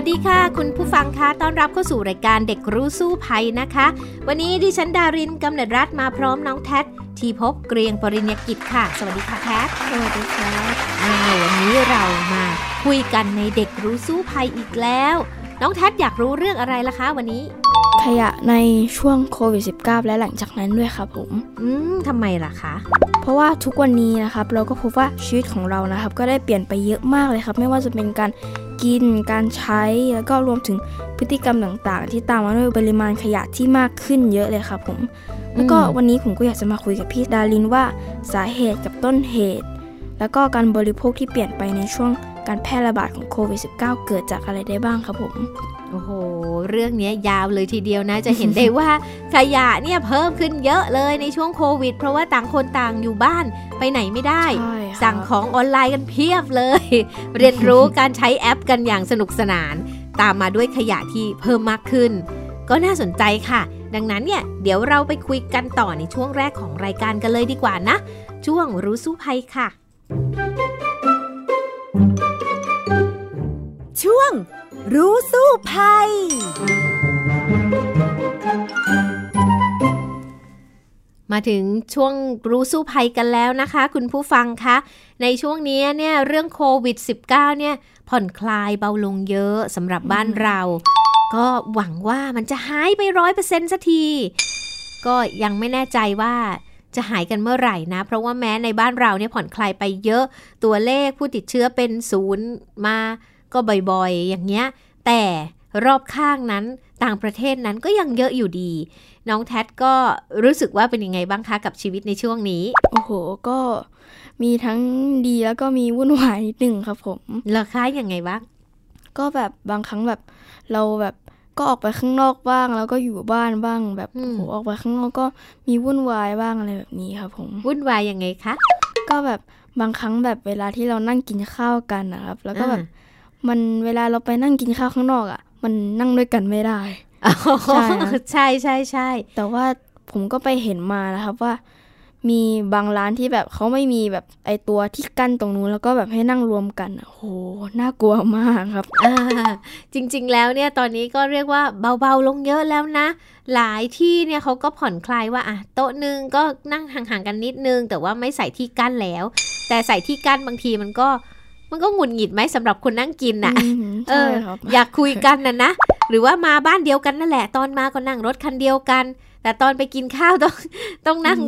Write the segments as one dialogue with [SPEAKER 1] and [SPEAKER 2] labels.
[SPEAKER 1] วัสดีค่ะ คุณผู้ฟังคะต้อนรับเข้าสู่รายการเด็กรู้สู้ภัยนะคะ วันนี้ดิฉันดารินกำเนิดรัฐมาพร้อมน้องแท็ทีพบเกรียงปริญญากิจค่ะ สวัสดีค่ะแท็
[SPEAKER 2] สวัสดีครับ
[SPEAKER 1] วันนี้เรามาคุยกันในเด็กรู้สู้ภัยอีกแล้ว น้องแท็อยากรู้เรื่องอะไรล่ะคะ วันนี้
[SPEAKER 2] ขยะในช่วงโควิด -19 และหลังจากนั้นด้วยครับผม
[SPEAKER 1] อืมทำไมล่ะคะ
[SPEAKER 2] เพราะว่าทุกวันนี้นะครับ เราก็พบว่าชีวิตของเรานะครับ ก็ได้เปลี่ยนไปเยอะมากเลยครับ ไม่ว่าจะเป็นการ กิน การใช้ แล้วก็รวมถึงพฤติกรรมต่างๆ ที่ตามมาด้วยปริมาณขยะที่มากขึ้นเยอะเลยครับผม แล้วก็วันนี้ผมก็อยากจะมาคุยกับพี่ดารินว่าสาเหตุกับต้นเหตุ แล้วก็การบริโภคที่เปลี่ยนไปในช่วงการแพร่ระบาดของโควิด -19 เกิดจากอะไรได้บ้างครับผม
[SPEAKER 1] โอ้โห เรื่องนี้ยาวเลยทีเดียวนะ จะเห็นได้ว่าขยะเนี่ยเพิ่มขึ้นเยอะเลยในช่วงโควิด เพราะว่าต่างคนต่างอยู่บ้านไปไหนไม่ได้ สั่งของออนไลน์กันเพียบเลย เรียนรู้การใช้แอปกันอย่างสนุกสนาน ตามมาด้วยขยะที่เพิ่มมากขึ้น ก็น่าสนใจค่ะ ดังนั้นเนี่ยเดี๋ยวเราไปคุยกันต่อในช่วงแรกของรายการกันเลยดีกว่านะ ช่วงรู้สู้ภัยค่ะ
[SPEAKER 3] ช่วง รู้สู้ภัย
[SPEAKER 1] มาถึงช่วงรู้สู้ภัยกันแล้วนะคะ คุณผู้ฟังคะ ในช่วงนี้เนี่ยเรื่องโควิด -19 เนี่ยผ่อนคลายเบาลงเยอะสำหรับบ้านเรา ก็หวังว่ามันจะหายไปร้อยเปอร์เซ็นต์สักที ก็ยังไม่แน่ใจว่าจะหายกันเมื่อไหร่นะ เพราะว่าแม้ในบ้านเราเนี่ยผ่อนคลายไปเยอะตัวเลขผู้ติดเชื้อเป็นศูนย์มา ก็บ่อยๆ อย่างเงี้ย แต่รอบข้างนั้นต่างประเทศนั้นก็ยังเยอะอยู่ดี น้องแท็ก็รู้สึกว่าเป็นยังไงบ้างคะกับชีวิตในช่วงนี้
[SPEAKER 2] โอ้โห ก็มีทั้งดีแล้วก็มีวุ่นวายนิดนึงครับผม
[SPEAKER 1] เหรอคะยังไงบ้าง
[SPEAKER 2] ก็แบบบางครั้งแบบเราแบบก็ออกไปข้างนอกบ้าง แล้วก็อยู่บ้านบ้าง แบบโหออกไปข้างนอกก็มีวุ่นวายบ้างอะไรแบบนี้ครับผม
[SPEAKER 1] วุ่นวายยังไงคะ
[SPEAKER 2] ก็แบบบางครั้งแบบเวลาที่เรานั่งกินข้าวกันนะครับ แล้วก็แบบ มันเวลาเราไปนั่งกินข้าวข้างนอกอะ่ะ มันนั่งด้วยกันไม่ได้
[SPEAKER 1] ใช่ใช่ใช่ใช่
[SPEAKER 2] แต่ว่าผมก็ไปเห็นมานะครับว่า มีบางร้านที่แบบเขาไม่มีแบบไอตัวที่กั้นตรงนู้นแล้วก็แบบให้นั่งรวมกันโอ้โหน่ากลัวมากครับ
[SPEAKER 1] จริง ๆ แล้วเนี่ยตอนนี้ก็เรียกว่าเบาๆลงเยอะแล้วนะ หลายที่เนี่ยเขาก็ผ่อนคลายว่าอะโต๊ะหนึ่งก็นั่งห่างๆกันนิดนึง แต่ว่าไม่ใส่ที่กั้นแล้ว แต่ใส่ที่กั้นบางทีมันก็ มันก็หงุดหงิดไหมสำหรับคนนั่งกินน่ะ
[SPEAKER 2] เออ
[SPEAKER 1] อยากคุยกันน่ะนะหรือว่ามาบ้านเดียวกันนั่นแหละ ตอนมาก็นั่งรถคันเดียวกัน แต่ตอนไปกินข้าวต้องต้องนั่ง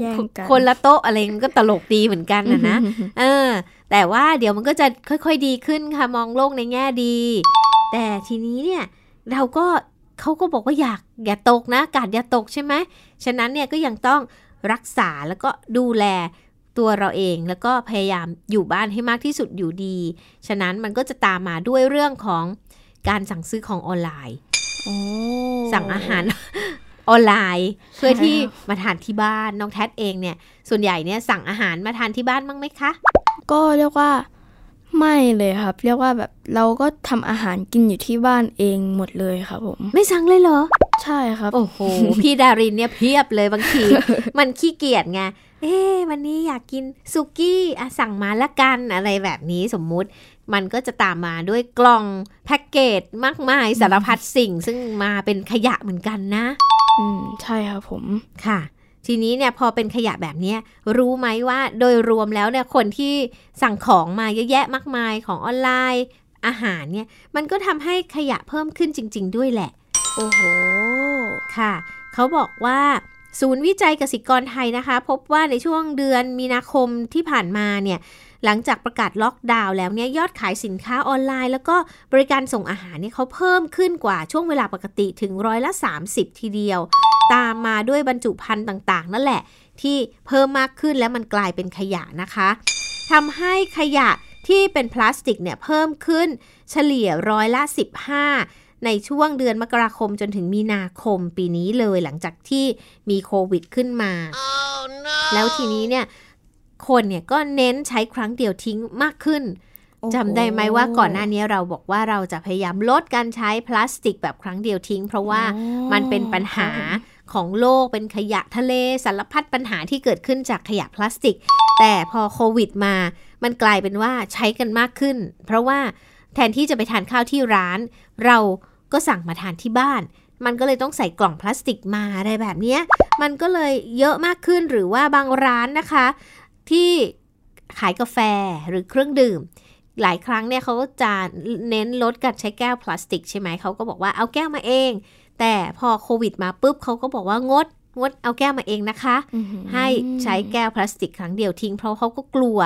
[SPEAKER 1] คนละโต๊ะอะไรมันก็ตลกดีเหมือนกันนะนะเออ แต่ว่าเดี๋ยวมันก็จะค่อยๆดีขึ้นค่ะมองโลกในแง่ดี แต่ทีนี้เนี่ยเราก็เขาก็บอกว่าอยากอย่าตกนะกาดอย่าตกใช่ไหมฉะนั้นเนี่ยก็ยังต้องรักษาแล้วก็ดูแล ตัวเราเอง แล้วก็พยายามอยู่บ้านให้มากที่สุดอยู่ดี ฉะนั้นมันก็จะตามมาด้วยเรื่องของการสั่งซื้อของออนไลน์สั่งอาหารออนไลน์ เพื่อที่มาทานที่บ้านน้องแท็เองเนี่ย ส่วนใหญ่เนี่ยสั่งอาหารมาทานที่บ้านบ้างไหมคะ
[SPEAKER 2] ก็เรียกว่า ไม่เลยครับ เรียกว่าแบบเราก็ทำอาหารกินอยู่ที่บ้านเองหมดเลยครับผม
[SPEAKER 1] ไม่สั่งเลยเหรอ
[SPEAKER 2] ใช่ครับ
[SPEAKER 1] โอ้โห พี่ดารินเนี่ยเพียบเลยบางที มันขี้เกียจไง เอ๊วันนี้อยากกินสุกี้อะสั่งมาละกันอะไรแบบนี้สมมุติ มันก็จะตามมาด้วยกล่องแพ็กเกจมากมายสารพัดสิ่ง ซึ่งมาเป็นขยะเหมือนกันนะ
[SPEAKER 2] อืมใช่ครับผม
[SPEAKER 1] ค่ะ ทีนี้เนี่ยพอเป็นขยะแบบนี้รู้ไหมว่าโดยรวมแล้วเนี่ยคนที่สั่งของมาเยอะแยะมากมายของออนไลน์ อาหารเนี่ยมันก็ทำให้ขยะเพิ่มขึ้นจริง ๆ ด้วยแหละ
[SPEAKER 2] โอ้โห
[SPEAKER 1] ค่ะ เขาบอกว่าศูนย์วิจัยกสิกรไทยนะคะ พบว่าในช่วงเดือนมีนาคมที่ผ่านมาเนี่ย หลังจากประกาศล็อกดาวน์แล้วเนี่ยยอดขายสินค้าออนไลน์ แล้วก็บริการส่งอาหารเนี่ยเขาเพิ่มขึ้นกว่าช่วงเวลาปกติถึงร้อยละ 30 ทีเดียว ตามมาด้วยบรรจุภัณฑ์ต่างๆ นั่นแหละ ที่เพิ่มมากขึ้นแล้วมันกลายเป็นขยะนะคะทำให้ขยะที่เป็นพลาสติกเนี่ยเพิ่มขึ้นเฉลี่ยร้อยละ 15 ในช่วงเดือนมกราคมจนถึงมีนาคมปีนี้เลยหลังจากที่มีโควิดขึ้นมา
[SPEAKER 4] oh, no.
[SPEAKER 1] แล้วทีนี้เนี่ย คนเนี่ยก็เน้นใช้ครั้งเดียวทิ้งมากขึ้นจำได้ไหมว่าก่อนหน้านี้เราบอกว่าเราจะพยายามลดการใช้พลาสติกแบบครั้งเดียวทิ้ง เพราะว่ามันเป็นปัญหาของโลกเป็นขยะทะเลสารพัดปัญหาที่เกิดขึ้นจากขยะพลาสติก แต่พอโควิดมา มันกลายเป็นว่าใช้กันมากขึ้น เพราะว่าแทนที่จะไปทานข้าวที่ร้าน เราก็สั่งมาทานที่บ้าน มันก็เลยต้องใส่กล่องพลาสติกมาอะไรแบบนี้มันก็เลยเยอะมากขึ้นหรือว่าบางร้านนะคะ ที่ขายกาแฟหรือเครื่องดื่ม หลายครั้งเนี่ยเขาจะเน้นลดการใช้แก้วพลาสติกใช่ไหมเขาก็บอกว่าเอาแก้วมาเอง แต่พอโควิดมาปุ๊บเขาก็บอกว่างดงดเอาแก้วมาเองนะคะ ให้ใช้แก้วพลาสติกครั้งเดียวทิ้ง เพราะเขาก็กลัว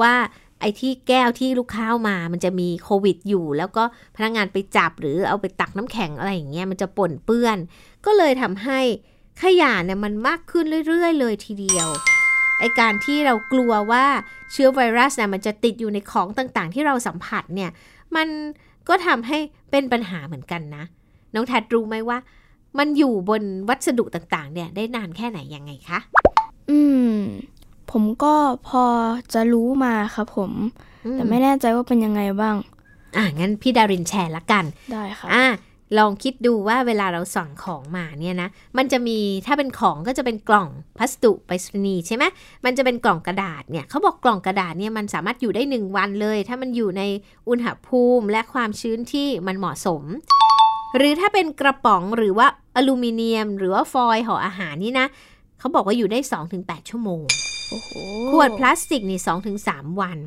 [SPEAKER 1] ว่าไอ้ที่แก้วที่ลูกค้ามา มันจะมีโควิดอยู่ แล้วก็พนักงานไปจับหรือเอาไปตักน้ำแข็งอะไรอย่างเงี้ยมันจะป่นเปื้อน ก็เลยทำให้ขยะเนี่ยมันมากขึ้นเรื่อย ๆ เลยทีเดียว ไอการที่เรากลัวว่าเชื้อไวรัสเนี่ยมันจะติดอยู่ในของต่างๆ ที่เราสัมผัสเนี่ย มันก็ทำให้เป็นปัญหาเหมือนกันนะ น้องแทดรู้ไหมว่า มันอยู่บนวัสดุต่างๆ เนี่ยได้นานแค่ไหนยังไงคะ
[SPEAKER 2] อืม ผมก็พอจะรู้มาครับผม แต่ไม่แน่ใจว่าเป็นยังไงบ้าง
[SPEAKER 1] อะงั้นพี่ดารินแชร์ละกัน
[SPEAKER 2] ได้ครับ
[SPEAKER 1] อะ ลองคิดดูว่าเวลาเราสั่งของมาเนี่ยนะ มันจะมีถ้าเป็นของก็จะเป็นกล่องพัสดุไปรษณีย์ใช่ไหมมันจะเป็นกล่องกระดาษเนี่ยเขาบอกกล่องกระดาษเนี่ยมันสามารถอยู่ได้ 1 วันเลย ถ้ามันอยู่ในอุณหภูมิและความชื้นที่มันเหมาะสม หรือถ้าเป็นกระป๋องหรือว่าอลูมิเนียม หรือว่าฟอยล์ห่ออาหารนี่นะเขาบอกว่าอยู่ได้ 2-8 ชั่วโมงขวดพลาสติกนี่2-3 วัน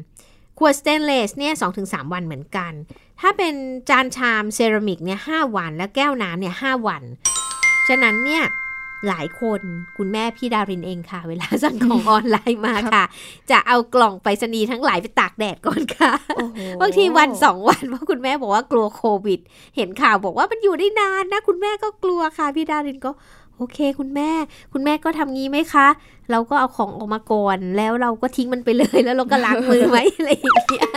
[SPEAKER 1] ขวดสเตนเลสเนี่ย2-3วันเหมือนกัน ถ้าเป็นจานชามเซรามิกเนี่ยห้าวัน แล้วแก้วน้ำเนี่ยห้าวัน ฉะนั้นเนี่ยหลายคนคุณแม่พี่ดารินเองค่ะ เวลาสั่งของออนไลน์มาค่ะ จะเอากล่องไปรษณีย์ทั้งหลายไปตากแดดก่อนค่ะบางทีวันสองวันเพราะคุณแม่บอกว่ากลัวโควิด เห็นข่าวบอกว่ามันอยู่ได้นานนะ คุณแม่ก็กลัวค่ะ พี่ดารินก็ โอเค คุณแม่ คุณแม่ก็ทำงี้ไหมคะ เราก็เอาของออกมาก่อน แล้วเราก็ทิ้งมันไปเลยแล้วเราก็ล้างมือไว้อะไรอย่างเงี้ย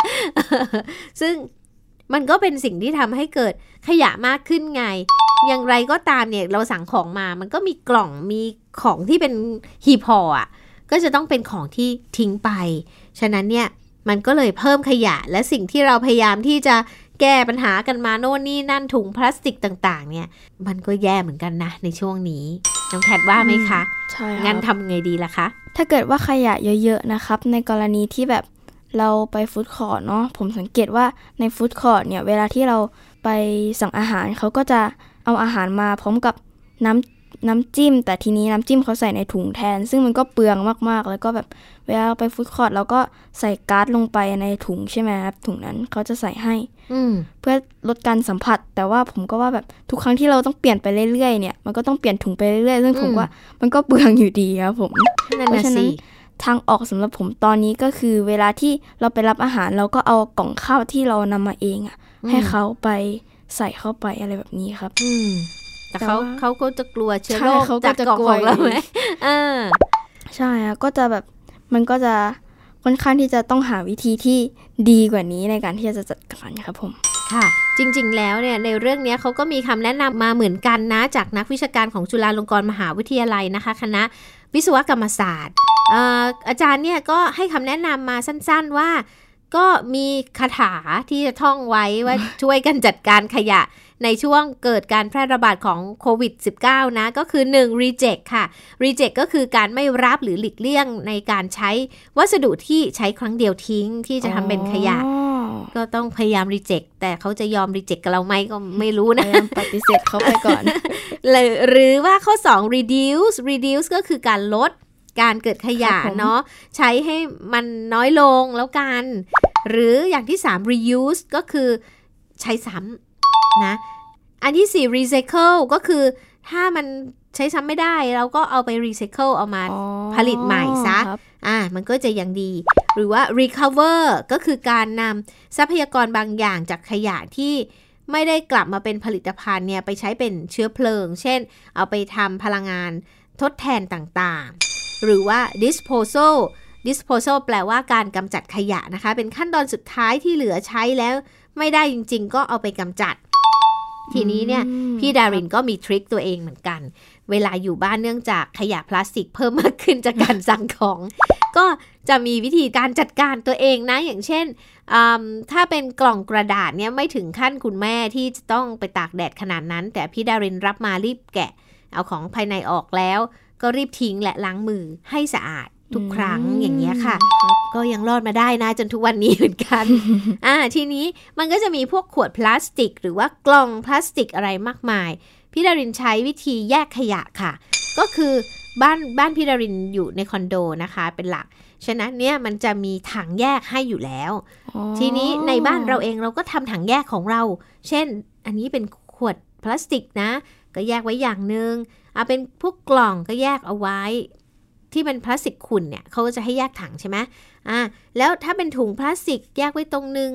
[SPEAKER 1] ซึ่งมันก็เป็นสิ่งที่ทำให้เกิดขยะมากขึ้นไง อย่างไรก็ตามเนี่ยเราสั่งของมา มันก็มีกล่องมีของที่เป็นหีบห่ออะ ก็จะต้องเป็นของที่ทิ้งไป ฉะนั้นเนี่ยมันก็เลยเพิ่มขยะและสิ่งที่เราพยายามที่จะ แก้ปัญหากันมาโน่นนี่นั่นถุงพลาสติกต่างๆ เนี่ย มันก็แย่เหมือนกันนะในช่วงนี้น้องแคทว่าไหมคะ
[SPEAKER 2] ใช่
[SPEAKER 1] งั้นทำไงดีล่ะคะ
[SPEAKER 2] ถ้าเกิดว่าขยะเยอะๆนะครับ ในกรณีที่แบบเราไปฟู้ดคอร์ทเนาะผมสังเกตว่าในฟู้ดคอร์ทเนี่ยเวลาที่เราไปสั่งอาหารเขาก็จะเอาอาหารมาพร้อมกับน้ำ น้ำจิ้ม แต่ทีนี้น้ำจิ้มเขาใส่ในถุงแทน ซึ่งมันก็เปลืองมากๆ แล้วก็แบบเวลาเราไปฟู้ดคอร์ทเราก็ใส่การ์ดลงไปในถุงใช่ไหมครับถุงนั้นเขาจะใส่ให้
[SPEAKER 1] อืม
[SPEAKER 2] เพื่อลดการสัมผัส แต่ว่าผมก็ว่าแบบทุกครั้งที่เราต้องเปลี่ยนไปเรื่อยๆเนี่ยมันก็ต้องเปลี่ยนถุงไปเรื่อยๆซึ่งผม
[SPEAKER 1] อืม
[SPEAKER 2] ว่ามันก็เปลืองอยู่ดีครับผม
[SPEAKER 1] นั่น
[SPEAKER 2] เพ
[SPEAKER 1] น่ะ
[SPEAKER 2] ราะฉะนั้
[SPEAKER 1] สิ
[SPEAKER 2] นทางออกสำหรับผมตอนนี้ก็คือ เวลาที่เราไปรับอาหารเราก็เอากล่องข้าวที่เรานำมาเองอะให้เขาไปใส่เข้าไปอะไรแบบนี้ครับ
[SPEAKER 1] อืม แต่
[SPEAKER 2] แต่
[SPEAKER 1] เขา
[SPEAKER 2] ว่า
[SPEAKER 1] เขาก็จะกลัวเชื้อ
[SPEAKER 2] ใช่
[SPEAKER 1] โรค
[SPEAKER 2] เขาก็
[SPEAKER 1] จาก
[SPEAKER 2] จะ
[SPEAKER 1] กล่อง
[SPEAKER 2] กลัว
[SPEAKER 1] ของเรา
[SPEAKER 2] อยู่
[SPEAKER 1] ไหมเออ
[SPEAKER 2] ใช่อะก็จะแบบมันก็จะค่อนข้างที่จะต้องหาวิธีที่ดีกว่านี้ในการที่จะจัดการครับผม
[SPEAKER 1] ค่ะ จริงๆ แล้วเนี่ยในเรื่องนี้เขาก็มีคำแนะนำมาเหมือนกันนะ จากนักวิชาการของจุฬาลงกรณ์มหาวิทยาลัยนะคะ คณะวิศวกรรมศาสตร์อ่าอาจารย์เนี่ยก็ให้คำแนะนำมาสั้นๆว่า ก็มีคาถาที่จะท่องไว้ว่าช่วยกันจัดการขยะ ในช่วงเกิดการแพร่ระบาดของโควิด -19 นะ ก็คือ 1. reject ค่ะ reject ก็คือการไม่รับหรือหลีกเลี่ยงในการใช้วัสดุที่ใช้ครั้งเดียวทิ้งที่จะทำเป็นขยะ
[SPEAKER 2] อ๋อ
[SPEAKER 1] ก็ต้องพยายามรีเจ็คแต่เขาจะยอมรีเจ็คกับเราไหมก็ไม่รู้
[SPEAKER 2] พ
[SPEAKER 1] นะ
[SPEAKER 2] ยายามปฏิเสธเขาไปก่อน
[SPEAKER 1] หรือหรือว่าข้อ 2 reduce reduce ก็คือการลดการเกิดขยะ
[SPEAKER 2] ครับผม
[SPEAKER 1] เนาะใช้ให้มันน้อยลงแล้วกัน หรืออย่างที่ 3 reuse ก็คือใช้ซ้ำ นะ อันที่ 4 recycle ก็คือถ้ามันใช้ซ้ำไม่ได้ เราก็เอาไป recycle เอามา
[SPEAKER 2] อ๋อ
[SPEAKER 1] ผลิตใหม่ซะ
[SPEAKER 2] ครับ
[SPEAKER 1] อ่า มันก็จะยังดี หรือว่า recover ก็คือการนำทรัพยากรบางอย่างจากขยะที่ไม่ได้กลับมาเป็นผลิตภัณฑ์เนี่ยไปใช้เป็นเชื้อเพลิง เช่น เอาไปทำพลังงานทดแทนต่างๆ หรือว่า disposal disposal แปลว่าการกำจัดขยะนะคะ เป็นขั้นตอนสุดท้ายที่เหลือใช้แล้ว ไม่ได้จริง ๆ ก็เอาไปกำจัด ทีนี้เนี่ยพี่ดารินก็มีทริคตัวเองเหมือนกัน เวลาอยู่บ้านเนื่องจากขยะพลาสติกเพิ่มมากขึ้นจากการสั่งของ ก็จะมีวิธีการจัดการตัวเองนะอย่างเช่นถ้าเป็นกล่องกระดาษเนี่ยไม่ถึงขั้นคุณแม่ที่จะต้องไปตากแดดขนาดนั้น แต่พี่ดารินรับมารีบแกะ เอาของภายในออกแล้ว ก็รีบทิ้งและล้างมือให้สะอาด ทุกครั้งอย่างเงี้ยค่ะ ก็ยังรอดมาได้นะจนทุกวันนี้เหมือนกันอ่าทีนี้มันก็จะมีพวกขวดพลาสติก หรือว่ากล่องพลาสติกอะไรมากมาย พี่ดารินใช้วิธีแยกขยะค่ะ ก็คือบ้านบ้านพี่ดารินอยู่ในคอนโดนะคะเป็นหลัก ฉะนั้นเนี่ยมันจะมีถังแยกให้อยู่แล้ว ทีนี้ในบ้านเราเองเราก็ทำถังแยกของเรา เช่น อันนี้เป็นขวดพลาสติกนะ ก็แยกไว้อย่างหนึง่งเอาเป็นพวกกล่องก็แยกเอาไว้ ที่เป็นพลาสติกขุ่นเนี่ยเขาก็จะให้แยกถังใช่ไหมอ่าแล้วถ้าเป็นถุงพลาสติกแยกไว้ตรงนึง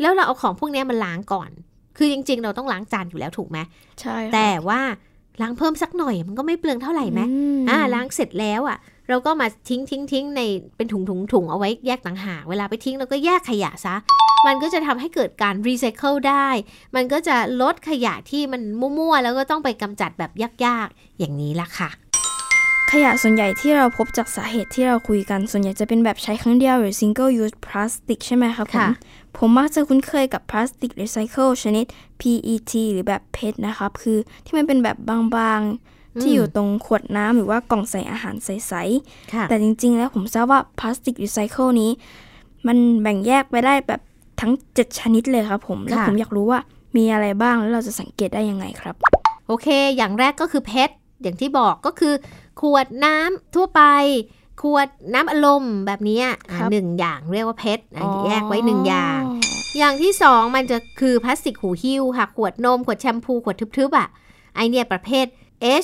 [SPEAKER 1] แล้วเราเอาของพวกนี้มาล้างก่อน คือจริง ๆ เราต้องล้างจานอยู่แล้วถูกไหม
[SPEAKER 2] ใช่
[SPEAKER 1] แต่ว่าล้างเพิ่มสักหน่อยมันก็ไม่เปลืองเท่าไหร่ไหมอ่าล้างเสร็จแล้วอะ เราก็มาทิ้งทิ้งทิ้งในเป็นถุงถุงถุงเอาไว้แยกต่างหากเวลาไปทิ้งเราก็แยกขยะซะ มันก็จะทำให้เกิดการรีไซเคิลได้ มันก็จะลดขยะที่มันมั่วๆแล้วก็ต้องไปกำจัดแบบยากๆ อย่างนี้ละค่ะ
[SPEAKER 2] ขยะส่วนใหญ่ที่เราพบจากสาเหตุที่เราคุยกัน ส่วนใหญ่จะเป็นแบบใช้ครั้งเดียวหรือ single use plastic ใช่ไหมครับผมผมมักจะคุ้นเคยกับพลาสติกรีไซเคิลชนิด PET หรือแบบ PET นะครับ คือที่มันเป็นแบบบางๆ ที่อยู่ตรงขวดน้ำหรือว่ากล่องใส่อาหารใสๆ แต่จริง ๆ แล้วผมทราบว่าพลาสติกรีไซเคิลนี้ มันแบ่งแยกไปได้แบบทั้ง 7 ชนิดเลยครับผม แล้วผมอยากรู้ว่ามีอะไรบ้างแล้วเราจะสังเกตได้ยังไงครับ
[SPEAKER 1] โอเค อย่างแรกก็คือเพชร อย่างที่บอกก็คือ ขวดน้ำทั่วไป ขวดน้ำอารมณ์แบบนี้หนึ่งอย่างเรียกว่าเพชรแยกไว้หนึ่งอย่าง อย่างที่สองมันจะคือพลาสติกหูหิ้วค่ะ ขวดนม ขวดแชมพู ขวดทึบๆอะ ไอเนี่ยประเภท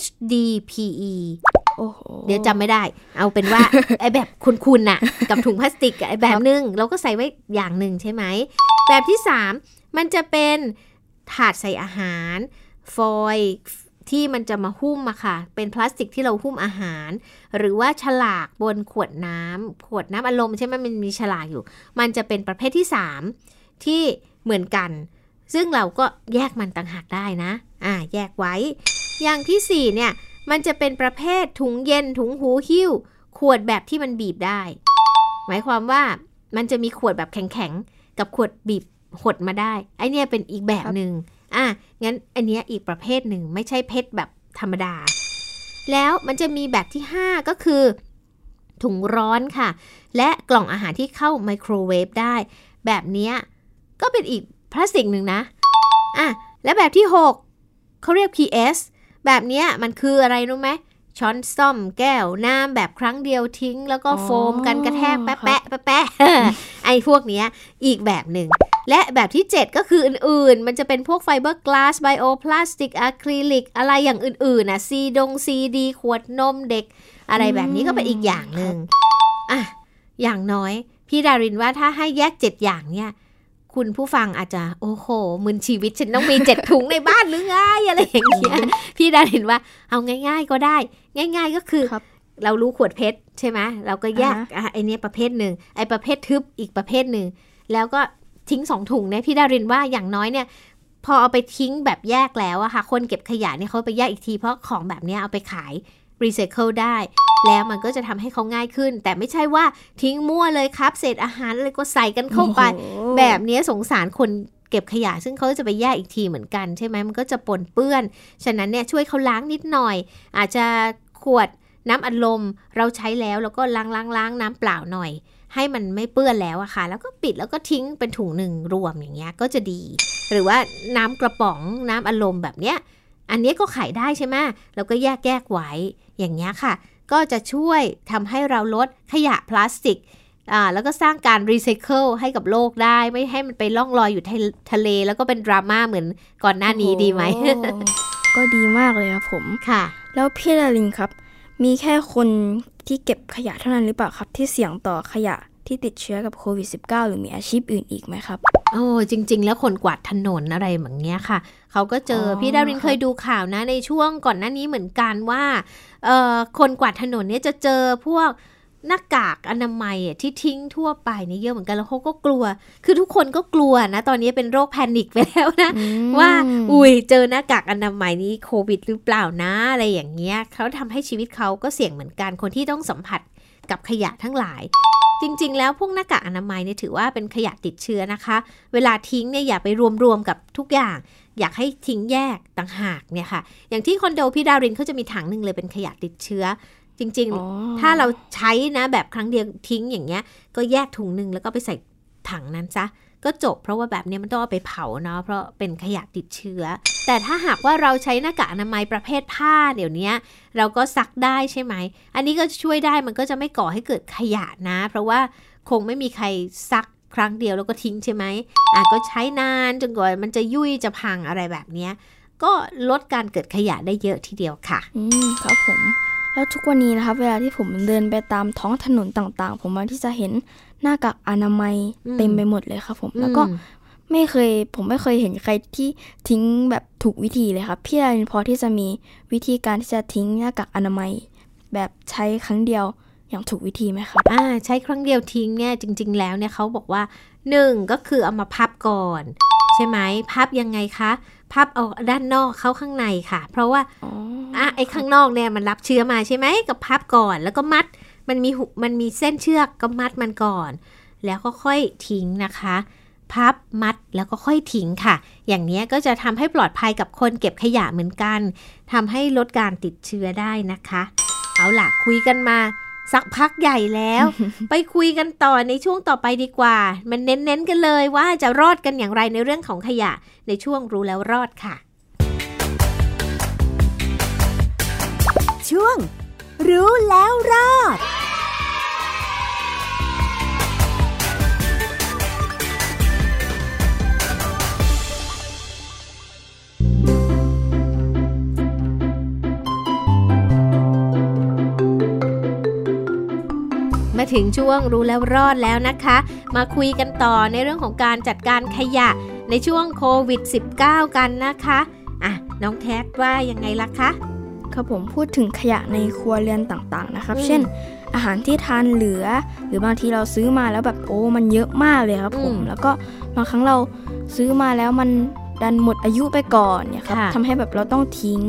[SPEAKER 1] HDPE เดี๋ยวจำไม่ได้ เอาเป็นว่า ไอแบบคุณๆน่ะ กับถุงพลาสติกไอแบบนึงเราก็ใส่ไว้อย่างหนึ่งใช่ไหม แบบที่สามมันจะเป็นถาดใส่อาหาร ฟอย ที่มันจะมาหุ้มมาค่ะ เป็นพลาสติกที่เราหุ้มอาหาร หรือว่าฉลากบนขวดน้ำขวดน้ำอารมณ์ใช่ไหมมันมีฉลากอยู่ มันจะเป็นประเภทที่ 3 ที่เหมือนกัน ซึ่งเราก็แยกมันต่างหากได้นะ อ่า แยกไว้ อย่างที่ 4 เนี่ย มันจะเป็นประเภทถุงเย็น ถุงหูหิ้ว ขวดแบบที่มันบีบได้ หมายความว่ามันจะมีขวดแบบแข็งๆ กับขวดบีบหดมาได้ ไอเนี่ยเป็นอีกแบบหนึ่งอะ งั้นอันนี้อีกประเภทหนึ่งไม่ใช่เพชรแบบธรรมดา แล้วมันจะมีแบบที่ 5 ก็คือ ถุงร้อนค่ะ และกล่องอาหารที่เข้าไมโครเวฟได้ แบบนี้ก็เป็นอีกพลาสติกหนึ่งนะอะและแบบที่ 6เขาเรียก PS แบบนี้มันคืออะไรรู้ไหมช้อนส้อมแก้วน้ำแบบครั้งเดียวทิ้ง แล้วก็โฟมกันกระแทกแปะแปะแปะไอ้พวกนี้อีกแบบหนึ่ง และแบบที่ 7 ก็คืออื่นๆ มันจะเป็นพวกไฟเบอร์กลาสไบโอพลาสติกอะคริลิกอะไรอย่างอื่นๆนะซีดงซีดีขวดนมเด็ก อะไรแบบนี้ก็เป็นอีกอย่างหนึ่งอะอย่างน้อย พี่ดารินว่าถ้าให้แยกเจ็ดอย่างเนี่ยคุณผู้ฟังอาจจะโอ้โหมึนชีวิตฉันต้องมีเจ็ดถุงในบ้านหรือไงอะไรอย่างเงี้ยพี่ดารินว่าเอาง่าย ๆ ก็ได้ ง่าย ๆก็คือเรารู้ขวดเพชรใช่ไหมเราก็แยกอะไอเนี้ยประเภทหนึ่งไอประเภททึบอีกประเภทหนึ่งแล้วก็ ทิ้งสองถุงเนี่ยพี่ดารินว่าอย่างน้อยเนี่ยพอเอาไปทิ้งแบบแยกแล้วอะค่ะ คนเก็บขยะเนี่ยเขาไปแยกอีกที เพราะของแบบนี้เอาไปขายรีไซเคิลได้ แล้วมันก็จะทำให้เขาง่ายขึ้น แต่ไม่ใช่ว่าทิ้งมั่วเลยครับ เศษอาหารอะไรก็ใส่กันเข้าไป แบบนี้สงสารคนเก็บขยะ ซึ่งเขาจะไปแยกอีกทีเหมือนกันใช่ไหมมันก็จะปนเปื้อน ฉะนั้นเนี่ยช่วยเขาล้างนิดหน่อย อาจจะขวดน้ำอัดลมเราใช้แล้วแล้วก็ล้างล้างล้างน้ำเปล่าหน่อย ให้มันไม่เปื้อนแล้วอะค่ะ แล้วก็ปิดแล้วก็ทิ้งเป็นถุงหนึ่งรวมอย่างเงี้ยก็จะดี หรือว่าน้ำกระป๋องน้ำอารมณ์แบบเนี้ยอันนี้ก็ขายได้ใช่ไหมเราก็แยกแยกไว้อย่างเงี้ยค่ะ ก็จะช่วยทำให้เราลดขยะพลาสติกอ่าแล้วก็สร้างการรีไซเคิลให้กับโลกได้ ไม่ให้มันไปล่องลอยอยู่ทะเล แล้วก็เป็นดราม่าเหมือนก่อนหน้านี้ดีไหม
[SPEAKER 2] ก็ดีมากเลยครับผม
[SPEAKER 1] ค่ะ
[SPEAKER 2] แล้วพี่ดารินครับ มีแค่คน ที่เก็บขยะเท่านั้นหรือเปล่าครับ ที่เสี่ยงต่อขยะที่ติดเชื้อกับโควิด -19 หรือมีอาชีพอื่นอีกไหมครับ
[SPEAKER 1] โอ้จริง ๆ แล้วคนกวาดถนนอะไรแบบนี้ค่ะ เขาก็เจออพี่ดารินเคยดูข่าวนะในช่วงก่อนหน้านี้เหมือนกันว่าเอ่อคนกวาดถนนเนี่ยจะเจอพวก หน้ากากอนามัยที่ทิ้งทั่วไปนี่เยอะเหมือนกันแล้วเขาก็กลัว คือทุกคนก็กลัวนะ ตอนนี้เป็นโรคแพนิคไปแล้วนะ ว่า อุ้ยเจอหน้ากากอนามัยนี้โควิดหรือเปล่านะอะไรอย่างเงี้ยเขาทำให้ชีวิตเขาก็เสี่ยงเหมือนกันคนที่ต้องสัมผัสกับขยะทั้งหลาย จริง ๆ แล้วพวกหน้ากากอนามัยเนี่ยถือว่าเป็นขยะติดเชื้อนะคะ เวลาทิ้งเนี่ยอย่าไปรวมๆกับทุกอย่างอยากให้ทิ้งแยกต่างหากเนี่ยค่ะ อย่างที่คอนโดพี่ดารินเขาจะมีถังหนึ่งเลยเป็นขยะติดเชื้อ จริง ๆ ถ้าเราใช้นะแบบครั้งเดียวทิ้งอย่างเงี้ย ก็แยกถุงหนึ่งแล้วก็ไปใส่ถังนั้นซะก็จบเพราะว่าแบบนี้มันต้องเอาไปเผาเนาะเพราะเป็นขยะติดเชื้อ แต่ถ้าหากว่าเราใช้หน้ากากอนามัยประเภทผ้าเดี๋ยวนี้เราก็ซักได้ใช่ไหม อันนี้ก็ช่วยได้มันก็จะไม่ก่อให้เกิดขยะนะ เพราะว่าคงไม่มีใครซักครั้งเดียวแล้วก็ทิ้งใช่ไหมอะก็ใช้นานจนกว่ามันจะยุ่ยจะพังอะไรแบบนี้ก็ลดการเกิดขยะได้เยอะทีเดียวค่ะ
[SPEAKER 2] อืมครับผม แล้วทุกวันนี้นะครับเวลาที่ผมเดินไปตามท้องถนนต่าง ๆ ผมมักที่จะเห็นหน้ากากอนามัยเต็มไปหมดเลยครับผมแล้วก็ไม่เคยผมไม่เคยเห็นใครที่ทิ้งแบบถูกวิธีเลยครับพี่ดารินพอที่จะมีวิธีการที่จะทิ้งหน้ากากอนามัย แบบใช้ครั้งเดียวอย่างถูกวิธีไหมครับ
[SPEAKER 1] อ่าใช้ครั้งเดียวทิ้งเนี่ยจริง ๆ แล้วเนี่ยเขาบอกว่าหนึ่งก็คือเอามาพับก่อน ใช่ไหมพับยังไงคะ พับเอาด้านนอกเข้าข้างในค่ะ เพราะว่าอะไอ้ข้างนอกเนี่ยมันรับเชื้อมาใช่ไหมกับพับก่อนแล้วก็มัดมันมีมันมีเส้นเชือกก็มัดมันก่อน แล้วก็ค่อยทิ้งนะคะ พับมัดแล้วก็ค่อยทิ้งค่ะ อย่างนี้ก็จะทำให้ปลอดภัยกับคนเก็บขยะเหมือนกันทำให้ลดการติดเชื้อได้นะคะ เอาล่ะคุยกันมา สักพักใหญ่แล้ว ไปคุยกันต่อในช่วงต่อไปดีกว่า มันเน้นๆกันเลยว่าจะรอดกันอย่างไรในเรื่องของขยะ ในช่วงรู้แล้วรอดค่ะ
[SPEAKER 3] ช่วง รู้แล้วรอด
[SPEAKER 1] ถึงช่วงรู้แล้วรอดแล้วนะคะ มาคุยกันต่อในเรื่องของการจัดการขยะในช่วงโควิด -19 กันนะคะอะน้องแท็ว่ายังไงล่ะคะ
[SPEAKER 2] ครับผมพูดถึงขยะในครัวเรือนต่างๆนะครับ เช่น อาหารที่ทานเหลือ หรือบางทีเราซื้อมาแล้วแบบโอ้มันเยอะมากเลยครับผมแล้วก็บางครั้งเราซื้อมาแล้วมันดันหมดอายุไปก่อนเนี่ยครับทำให้แบบเราต้องทิ้ง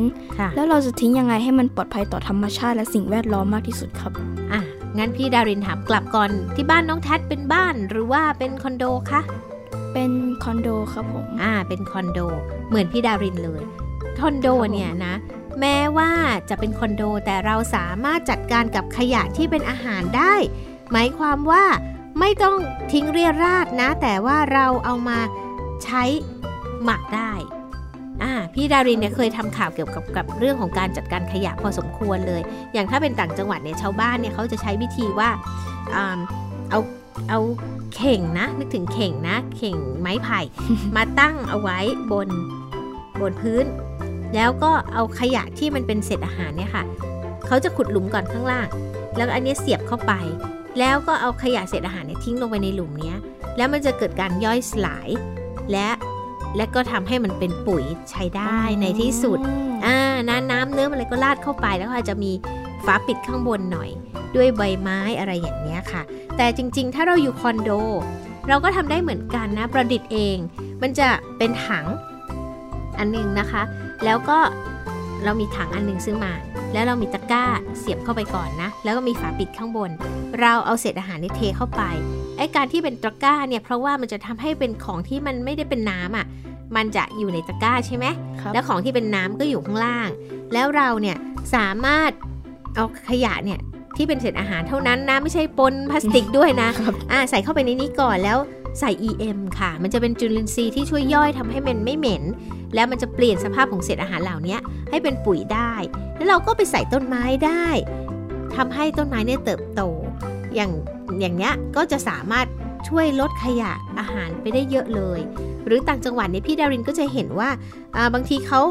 [SPEAKER 2] แล้วเราจะทิ้งยังไงให้มันปลอดภัยต่อธรรมชาติและสิ่งแวดล้อมมากที่สุดครับ
[SPEAKER 1] อะ งั้นพี่ดารินถามกลับก่อนที่บ้านน้องแท็เป็นบ้านหรือว่าเป็นคอนโดคะ
[SPEAKER 2] เป็นคอนโดครับผม
[SPEAKER 1] อ่าเป็นคอนโด เหมือนพี่ดารินเลยคอนโดเนี่ยนะ แม้ว่าจะเป็นคอนโดแต่เราสามารถจัดการกับขยะที่เป็นอาหารได้ หมายความว่าไม่ต้องทิ้งเรียราดนะ แต่ว่าเราเอามาใช้หมักได้ อ่าพี่ดารินเนี่ยเคยทำข่าวเกี่ยวกับกับเรื่องของการจัดการขยะพอสมควรเลย อย่างถ้าเป็นต่างจังหวัดเนี่ยชาวบ้านเนี่ยเขาจะใช้วิธีว่าเอาเอาเข่งนะ นึกถึงเข่งนะ เข่งไม้ไผ่มาตั้งเอาไว้บนบนพื้น แล้วก็เอาขยะที่มันเป็นเศษอาหารเนี่ยค่ะเขาจะขุดหลุมก่อนข้างล่าง แล้วอันนี้เสียบเข้าไป แล้วก็เอาขยะเศษอาหารเนี่ยทิ้งลงไปในหลุมนี้แล้วมันจะเกิดการย่อยสลาย และ และก็ทำให้มันเป็นปุ๋ยใช้ได้ในที่สุดอ่าน้ำน้ำเนื้ออะไรก็ราดเข้าไปแล้วอาจจะมีฝาปิดข้างบนหน่อย ด้วยใบไม้อะไรอย่างนี้ค่ะ แต่จริงๆ ถ้าเราอยู่คอนโด เราก็ทำได้เหมือนกันนะประดิษฐ์เอง มันจะเป็นถังอันนึงนะคะ แล้วก็เรามีถังอันนึงซื้อมา แล้วเรามีตะกร้าเสียบเข้าไปก่อนนะ แล้วก็มีฝาปิดข้างบน เราเอาเศษอาหารนี่เทเข้าไป ไอ้การที่เป็นตะกร้าเนี่ยเพราะว่ามันจะทำให้เป็นของที่มันไม่ได้เป็นน้ำอะ่ะ มันจะอยู่ในตะกร้าใช่ไหมแล้วของที่เป็นน้ำก็อยู่ข้างล่าง แล้วเราเนี่ยสามารถเอาขยะเนี่ยที่เป็นเศษอาหารเท่านั้นนะไม่ใช่ปนพลาสติกด้วยนะอ่าใส่เข้าไปในนี้ก่อนแล้วใส่ EM ค่ะ มันจะเป็นจุลินทรีย์ที่ช่วยย่อยทำให้มันไม่เหม็น แล้วมันจะเปลี่ยนสภาพของเศษอาหารเหล่านี้ให้เป็นปุ๋ยได้ แล้วเราก็ไปใส่ต้นไม้ได้ทำให้ต้นไม้เนี่ยเติบโต อย่าง อย่างเนี้ยก็จะสามารถช่วยลดขยะอาหารไปได้เยอะเลย หรือต่างจังหวัดเนี่ยพี่ดารินก็จะเห็นว่าบางทีเขา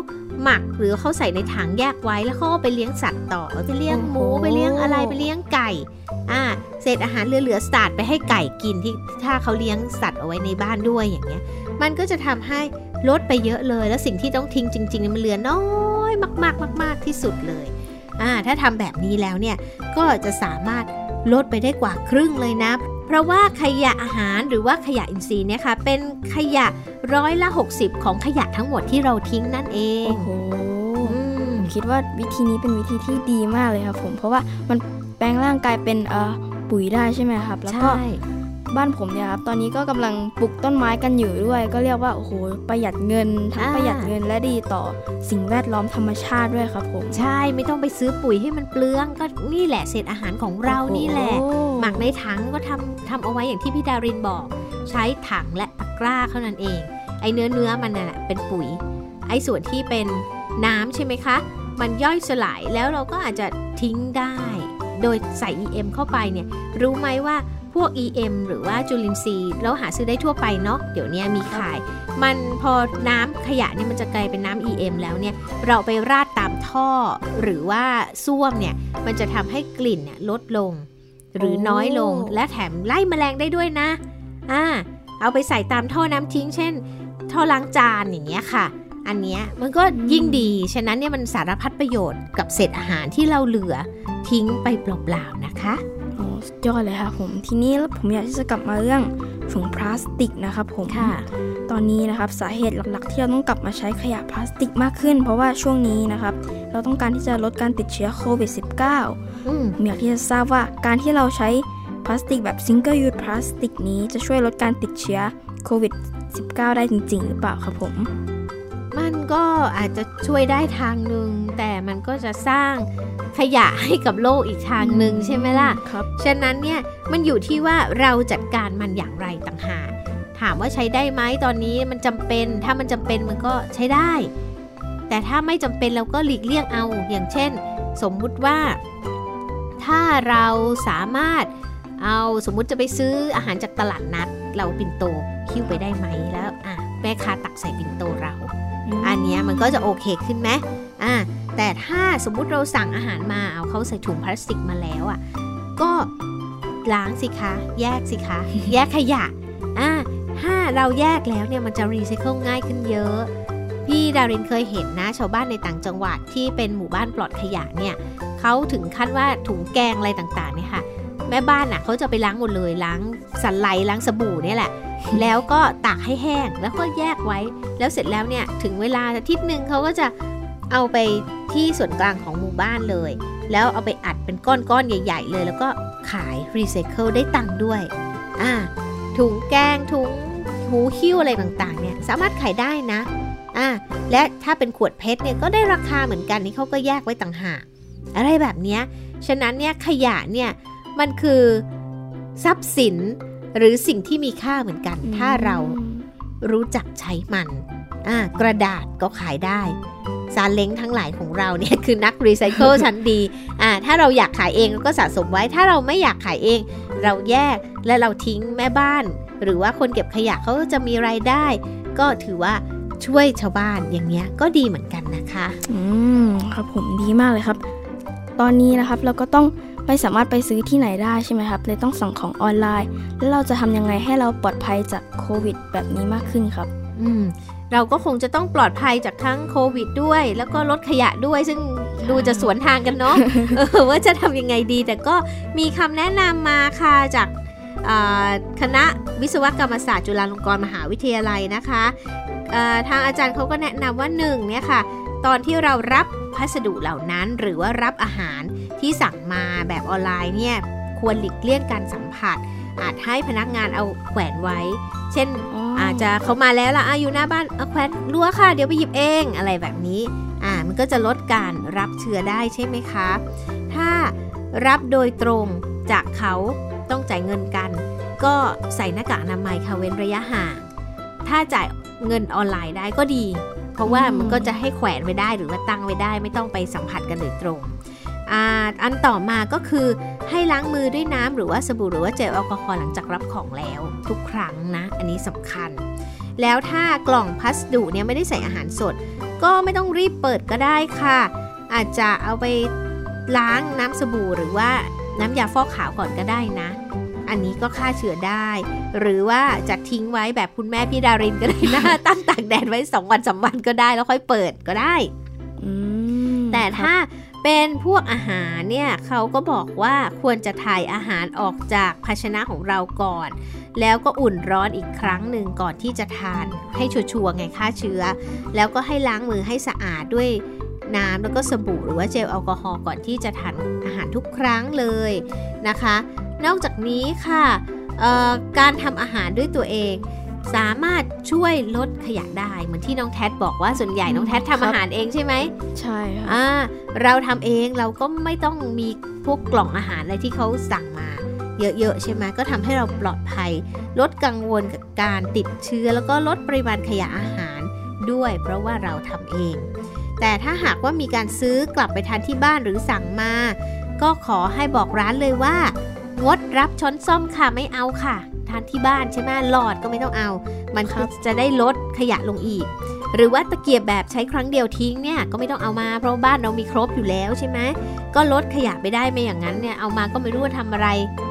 [SPEAKER 1] หมักหรือเขาใส่ในถังแยกไว้แล้วเขาก็ไปเลี้ยงสัตว์ต่อไปเลี้ยงหมูไปเลี้ยงอะไรไปเลี้ยงไก่อ่าเศษอาหารเหลือๆสาดไปให้ไก่กินที่ถ้าเขาเลี้ยงสัตว์เอาไว้ในบ้านด้วยอย่างเงี้ย มันก็จะทำให้ลดไปเยอะเลย แล้วสิ่งที่ต้องทิ้งจริงๆมันเหลือน้อยมากๆมาก ๆที่สุดเลยอ่าถ้าทำแบบนี้แล้วเนี่ยก็จะสามารถ ลดไปได้กว่าครึ่งเลยนะ เพราะว่าขยะอาหารหรือว่าขยะอินทรีย์เนี่ยค่ะเป็นขยะร้อยละ 60 ของขยะทั้งหมดที่เราทิ้งนั่นเอง
[SPEAKER 2] โอ้โหผมคิดว่าวิธีนี้เป็นวิธีที่ดีมากเลยครับผม เพราะว่ามันแปลงร่างกายเป็นปุ๋ยได้ใช่ไหมครับ แล้วก็ บ้านผมเนี่ยครับตอนนี้ก็กำลังปลูกต้นไม้กันอยู่ด้วย ก็เรียกว่าโอ้โหประหยัดเงินทั้งประหยัดเงินและดีต่อสิ่งแวดล้อมธรรมชาติด้วยครับผม
[SPEAKER 1] ใช่ไม่ต้องไปซื้อปุ๋ยให้มันเปลืองก็นี่แหละเศษอาหารของเรานี่แหละหมักในถังก็ทำทำเอาไว้อย่างที่พี่ดารินบอก ใช้ถังและตะกร้าเท่านั้นเอง ไอ้เนื้อเนื้อมันน่ะเป็นปุ๋ย ไอ้ส่วนที่เป็นน้ำใช่ไหมคะ มันย่อยสลายแล้วเราก็อาจจะทิ้งได้ โดยใส่ EM เข้าไปเนี่ยรู้ไหมว่า พวก EM หรือว่าจุลินทรีย์เราหาซื้อได้ทั่วไปเนาะเดี๋ยวนี้มีขาย มันพอน้ำขยะนี่มันจะกลายเป็นน้ำ EM แล้วเนี่ยเราไปราดตามท่อ หรือว่าส้วมเนี่ยมันจะทำให้กลิ่นเนี่ยลดลง หรือน้อยลงและแถมไล่แมลงได้ด้วยนะอ่าเอาไปใส่ตามท่อน้ำทิ้ง เช่น ท่อล้างจานอย่างเงี้ยค่ะ อันเนี้ยมันก็ยิ่งดี ฉะนั้นเนี่ยมันสารพัดประโยชน์กับเศษอาหารที่เราเหลือทิ้งไปเปล่าๆนะคะ
[SPEAKER 2] สุดยอดเลยค่ะผม ทีนี้ผมอยากที่จะกลับมาเรื่องถุงพลาสติกนะครับผม
[SPEAKER 1] ค่ะ
[SPEAKER 2] ตอนนี้นะครับสาเหตุหลักๆ ที่เราต้องกลับมาใช้ขยะพลาสติกมากขึ้น เพราะว่าช่วงนี้นะครับ เราต้องการที่จะลดการติดเชื้อโควิด -19 ผมอยากที่จะทราบว่าการที่เราใช้พลาสติกแบบ single use plastic นี้จะช่วยลดการติดเชื้อโควิด -19 ได้จริง ๆ หรือเปล่าครับผม
[SPEAKER 1] มันก็อาจจะช่วยได้ทางหนึ่งแต่มันก็จะสร้าง ขยะให้กับโลกอีกทางหนึ่งใช่ไหมล่ะ
[SPEAKER 2] ครับ
[SPEAKER 1] ฉะนั้นเนี่ยมันอยู่ที่ว่าเราจัดการมันอย่างไรต่างหากถามว่าใช้ได้ไหมตอนนี้มันจำเป็น ถ้ามันจำเป็นมันก็ใช้ได้ แต่ถ้าไม่จำเป็นเราก็หลีกเลี่ยงเอาอย่างเช่น สมมุติว่า ถ้าเราสามารถเอาสมมุติจะไปซื้ออาหารจากตลาดนัด เราปิ่นโตคิ้วไปได้ไหมแล้วอะแม่ค้าตักใส่ปิ่นโตเรา อันนี้มันก็จะโอเคขึ้นไหมอ่า แต่ถ้าสมมุติเราสั่งอาหารมาเอาเขาใส่ถุงพลาสติกมาแล้วอะ ก็ล้างสิคะ แยกสิคะ แยกขยะอ่าถ้าเราแยกแล้วเนี่ยมันจะรีไซเคิลง่ายขึ้นเยอะ พี่ดารินเคยเห็นนะชาวบ้านในต่างจังหวัดที่เป็นหมู่บ้านปลอดขยะเนี่ยเขาถึงขั้นว่าถุงแกงอะไรต่างๆเนี่ยค่ะ แม่บ้านอะเขาจะไปล้างหมดเลยล้างสันไหลล้างสบู่เนี่ยแหละ แล้วก็ตากให้แห้งแล้วก็แยกไว้ แล้วเสร็จแล้วเนี่ยถึงเวลาอาทิตย์หนึ่งเขาก็จะเอาไป ที่ส่วนกลางของหมู่บ้านเลย แล้วเอาไปอัดเป็นก้อนๆใหญ่ ๆ เลย แล้วก็ขายรีไซเคิลได้ตังค์ด้วยอ่าถุงแกงถุงหูคิ้วอะไรต่างๆเนี่ยสามารถขายได้นะอ่าและถ้าเป็นขวดเพชรเนี่ยก็ได้ราคาเหมือนกันนี่เขาก็แยกไว้ต่างหากอะไรแบบนี้ฉะนั้นเนี่ยขยะเนี่ยมันคือทรัพย์สินหรือสิ่งที่มีค่าเหมือนกัน ถ้าเรารู้จักใช้มันอ่ากระดาษก็ขายได้ ซาเล้งทั้งหลายของเราเนี่ยคือนักรีไซเคิลชั้นดีอ่าถ้าเราอยากขายเองก็สะสมไว้ ถ้าเราไม่อยากขายเอง เราแยกและเราทิ้งแม่บ้าน หรือว่าคนเก็บขยะเขาก็จะมีรายได้ ก็ถือว่าช่วยชาวบ้านอย่างเนี้ยก็ดีเหมือนกันนะคะ
[SPEAKER 2] อืมครับผมดีมากเลยครับ ตอนนี้นะครับเราก็ต้องไม่สามารถไปซื้อที่ไหนได้ใช่ไหมครับเลยต้องสั่งของออนไลน์ แล้วเราจะทำยังไงให้เราปลอดภัยจากโควิด แบบนี้มากขึ้นครับ
[SPEAKER 1] อืม เราก็คงจะต้องปลอดภัยจากทั้งโควิดด้วย แล้วก็ลดขยะด้วย ซึ่งดูจะสวนทางกันเนาะว่าจะทำยังไงดี แต่ก็มีคำแนะนำมาค่ะจากคณะวิศวกรรมศาสตร์จุฬาลงกรณ์มหาวิทยาลัยนะคะทางอาจารย์เขาก็แนะนำว่าหนึ่งเนี่ยค่ะ ตอนที่เรารับพัสดุเหล่านั้น หรือว่ารับอาหารที่สั่งมาแบบออนไลน์เนี่ยควรหลีกเลี่ยงการสัมผัส อาจให้พนักงานเอาแขวนไว้ เช่น ออาจจะเขามาแล้วล่ะอยู่หน้าบ้านเอาแขวนรั้วค่ะ เดี๋ยวไปหยิบเองอะไรแบบนี้อ่ามันก็จะลดการรับเชื้อได้ใช่ไหมคะ ถ้ารับโดยตรงจากเขาต้องจ่ายเงินกัน ก็ใส่หน้ากากอนามัยค่ะเว้นระยะห่างถ้าจ่ายเงินออนไลน์ได้ก็ดี เพราะว่ามันก็จะให้แขวนไว้ได้หรือว่าตั้งไว้ได้ ไม่ต้องไปสัมผัสกันโดยตรงอันต่อมาก็คือ ให้ล้างมือด้วยน้ำหรือว่าสบู่หรือว่าเจลแอลกอฮอล์หลังจากรับของแล้วทุกครั้งนะ อันนี้สำคัญ แล้วถ้ากล่องพัสดุเนี่ยไม่ได้ใส่อาหารสด ก็ไม่ต้องรีบเปิดก็ได้ค่ะ อาจจะเอาไปล้างน้ำสบู่หรือว่าน้ำยาฟอกขาวก่อนก็ได้นะ อันนี้ก็ฆ่าเชื้อได้ หรือว่าจะทิ้งไว้แบบคุณแม่พี่ดารินก็ได้นะ ตั้งตากแดดไว้สองวันสาวันก็ได้แล้วค่อยเปิดก็ได้แต่ถ้า เป็นพวกอาหารเนี่ยเขาก็บอกว่าควรจะถ่ายอาหารออกจากภาชนะของเราก่อน แล้วก็อุ่นร้อนอีกครั้งหนึ่งก่อนที่จะทานให้ชัวร์ๆไงฆ่าเชื้อ แล้วก็ให้ล้างมือให้สะอาดด้วยน้ำแล้วก็สบู่หรือว่าเจลแอลกอฮอล์ก่อนที่จะทานอาหารทุกครั้งเลยนะคะ นอกจากนี้ค่ะการทำอาหารด้วยตัวเอง สามารถช่วยลดขยะได้ เหมือนที่น้องแท็บอกว่าส่วนใหญ่น้องแท็ทำอาหารเองใช่ไหม
[SPEAKER 2] ใช่ค่ะ
[SPEAKER 1] เราทำเองเราก็ไม่ต้องมีพวกกล่องอาหารอะไรที่เขาสั่งมาเยอะๆใช่ไหมก็ทำให้เราปลอดภัย ลดกังวลกับการติดเชื้อ แล้วก็ลดปริมาณขยะอาหารด้วย เพราะว่าเราทำเอง แต่ถ้าหากว่ามีการซื้อกลับไปทานที่บ้านหรือสั่งมา ก็ขอให้บอกร้านเลยว่า งดรับช้อนซ่อมค่ะไม่เอาค่ะานที่บ้านใช่ไหมหลอดก็ไม่ต้องเอา มันจะได้ลดขยะลงอีก หรือว่าตะเกียบแบบใช้ครั้งเดียวทิ้งเนี่ยก็ไม่ต้องเอามาเพราะบ้านเรามีครบอยู่แล้วใช่ไหมก็ลดขยะไปได้ไม่อย่างนั้นเนี่ยเอามาก็ไม่รู้ว่าทำอะไร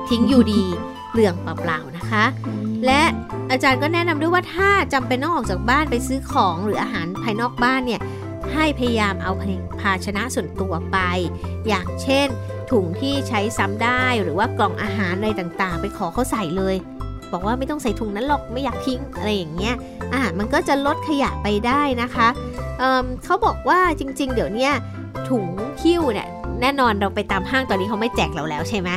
[SPEAKER 1] ทิ้งอยู่ดีเปลืองเปล่าๆนะคะ และอาจารย์ก็แนะนำด้วยว่าถ้าจำเป็นต้องออกจากบ้านไปซื้อของหรืออาหารภายนอกบ้านเนี่ยให้พยายามเอาภาชนะส่วนตัวไป อย่างเช่น ถุงที่ใช้ซ้ำได้หรือว่ากล่องอาหารอะไรต่างๆ ไปขอเขาใส่เลย บอกว่าไม่ต้องใส่ถุงนั้นหรอกไม่อยากทิ้งอะไรอย่างเงี้ยอะมันก็จะลดขยะไปได้นะคะเเขาบอกว่าจริง ๆ เดี๋ยวนี้ถุงคิ้วเนี่ยแน่นอนเราไปตามห้างตอนนี้เขาไม่แจกเราแล้วใช่ไหม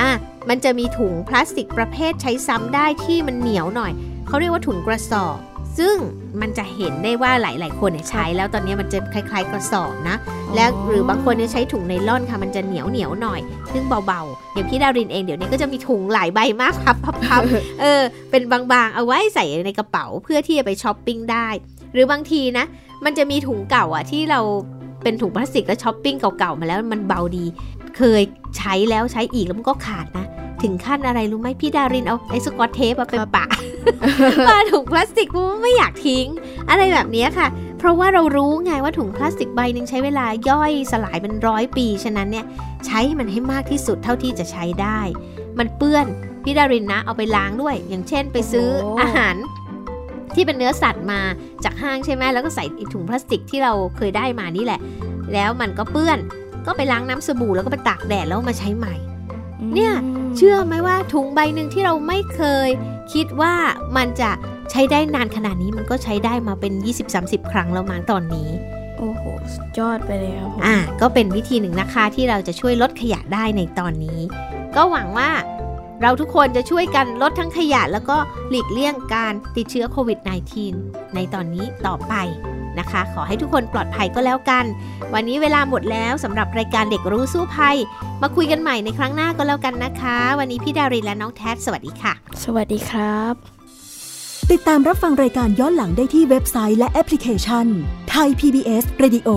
[SPEAKER 1] อะมันจะมีถุงพลาสติกประเภทใช้ซ้ำได้ที่มันเหนียวหน่อยเขาเรียกว่าถุงกระสอบ ซึ่งมันจะเห็นได้ว่าหลาย ๆ คนเนี่ยใช้แล้วตอนนี้มันจะคล้าย ๆ กระสอบนะ แล้วหรือบางคนเนี่ยใช้ถุงไนล่อนค่ะ มันจะเหนียวเหนียวหน่อย ซึ่งเบา ๆ อย่างพี่ดารินเองเดี๋ยวนี้ก็จะมีถุงหลายใบมากพับพับเออ เป็นบางๆ เอาไว้ใส่ในกระเป๋าเพื่อที่จะไปช้อปปิ้งได้ หรือบางทีนะ มันจะมีถุงเก่าอะที่เราเป็นถุงพลาสติกแล้วช้อปปิ้งเก่า ๆ มาแล้วมันเบาดี เคยใช้แล้วใช้อีกแล้วมันก็ขาดนะ ถึงขั้นอะไรรู้ไหมพี่ดารินเอาไอ้สกอตเทปมาเป็นปะ ปาถุงพลาสติกเพราะว่าไม่อยากทิ้ง อะไรแบบนี้ค่ะ เพราะว่าเรารู้ไงว่าถุงพลาสติกใบหนึ่งใช้เวลาย่อยสลายเป็นร้อยปี ฉะนั้นเนี่ยใช้มันให้มากที่สุดเท่าที่จะใช้ได้ มันเปื้อนพี่ดารินนะเอาไปล้างด้วย อย่างเช่นไปซื้ออาหารที่เป็นเนื้อสัตว์มาจากห้างใช่ไหมแล้วก็ใส่ถุงพลาสติกที่เราเคยได้มานี่แหละ แล้วมันก็เปื้อน ก็ไปล้างน้ำสบู่แล้วก็ไปตากแดดแล้วมาใช้ใหม่ เนี่ยเชื่อไหมว่าถุงใบหนึ่งที่เราไม่เคย คิดว่ามันจะใช้ได้นานขนาดนี้มันก็ใช้ได้มาเป็น 20-30 ครั้งแล้วมั้งตอนนี้
[SPEAKER 2] โอ้โหยอดไปเลยครับ
[SPEAKER 1] อ่า ก็เป็นวิธีหนึ่งนะคะที่เราจะช่วยลดขยะได้ในตอนนี้ ก็หวังว่าเราทุกคนจะช่วยกันลดทั้งขยะแล้วก็หลีกเลี่ยงการติดเชื้อโควิด -19 ในตอนนี้ต่อไป นะคะ ขอให้ทุกคนปลอดภัยก็แล้วกัน วันนี้เวลาหมดแล้วสำหรับรายการเด็กรู้สู้ภัย มาคุยกันใหม่ในครั้งหน้าก็แล้วกันนะคะ วันนี้พี่ดารินและน้องแท็สวัสดีค่ะ
[SPEAKER 2] สวัสดีครับ
[SPEAKER 3] ติดตามรับฟังรายการย้อนหลังได้ที่เว็บไซต์และแอปพลิเคชันไทย PBS Radio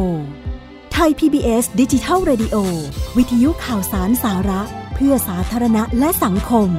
[SPEAKER 3] ไทย PBS ดิจิทัล Radio วิทยุข่าวสารสาระ เพื่อสาธารณะและสังคม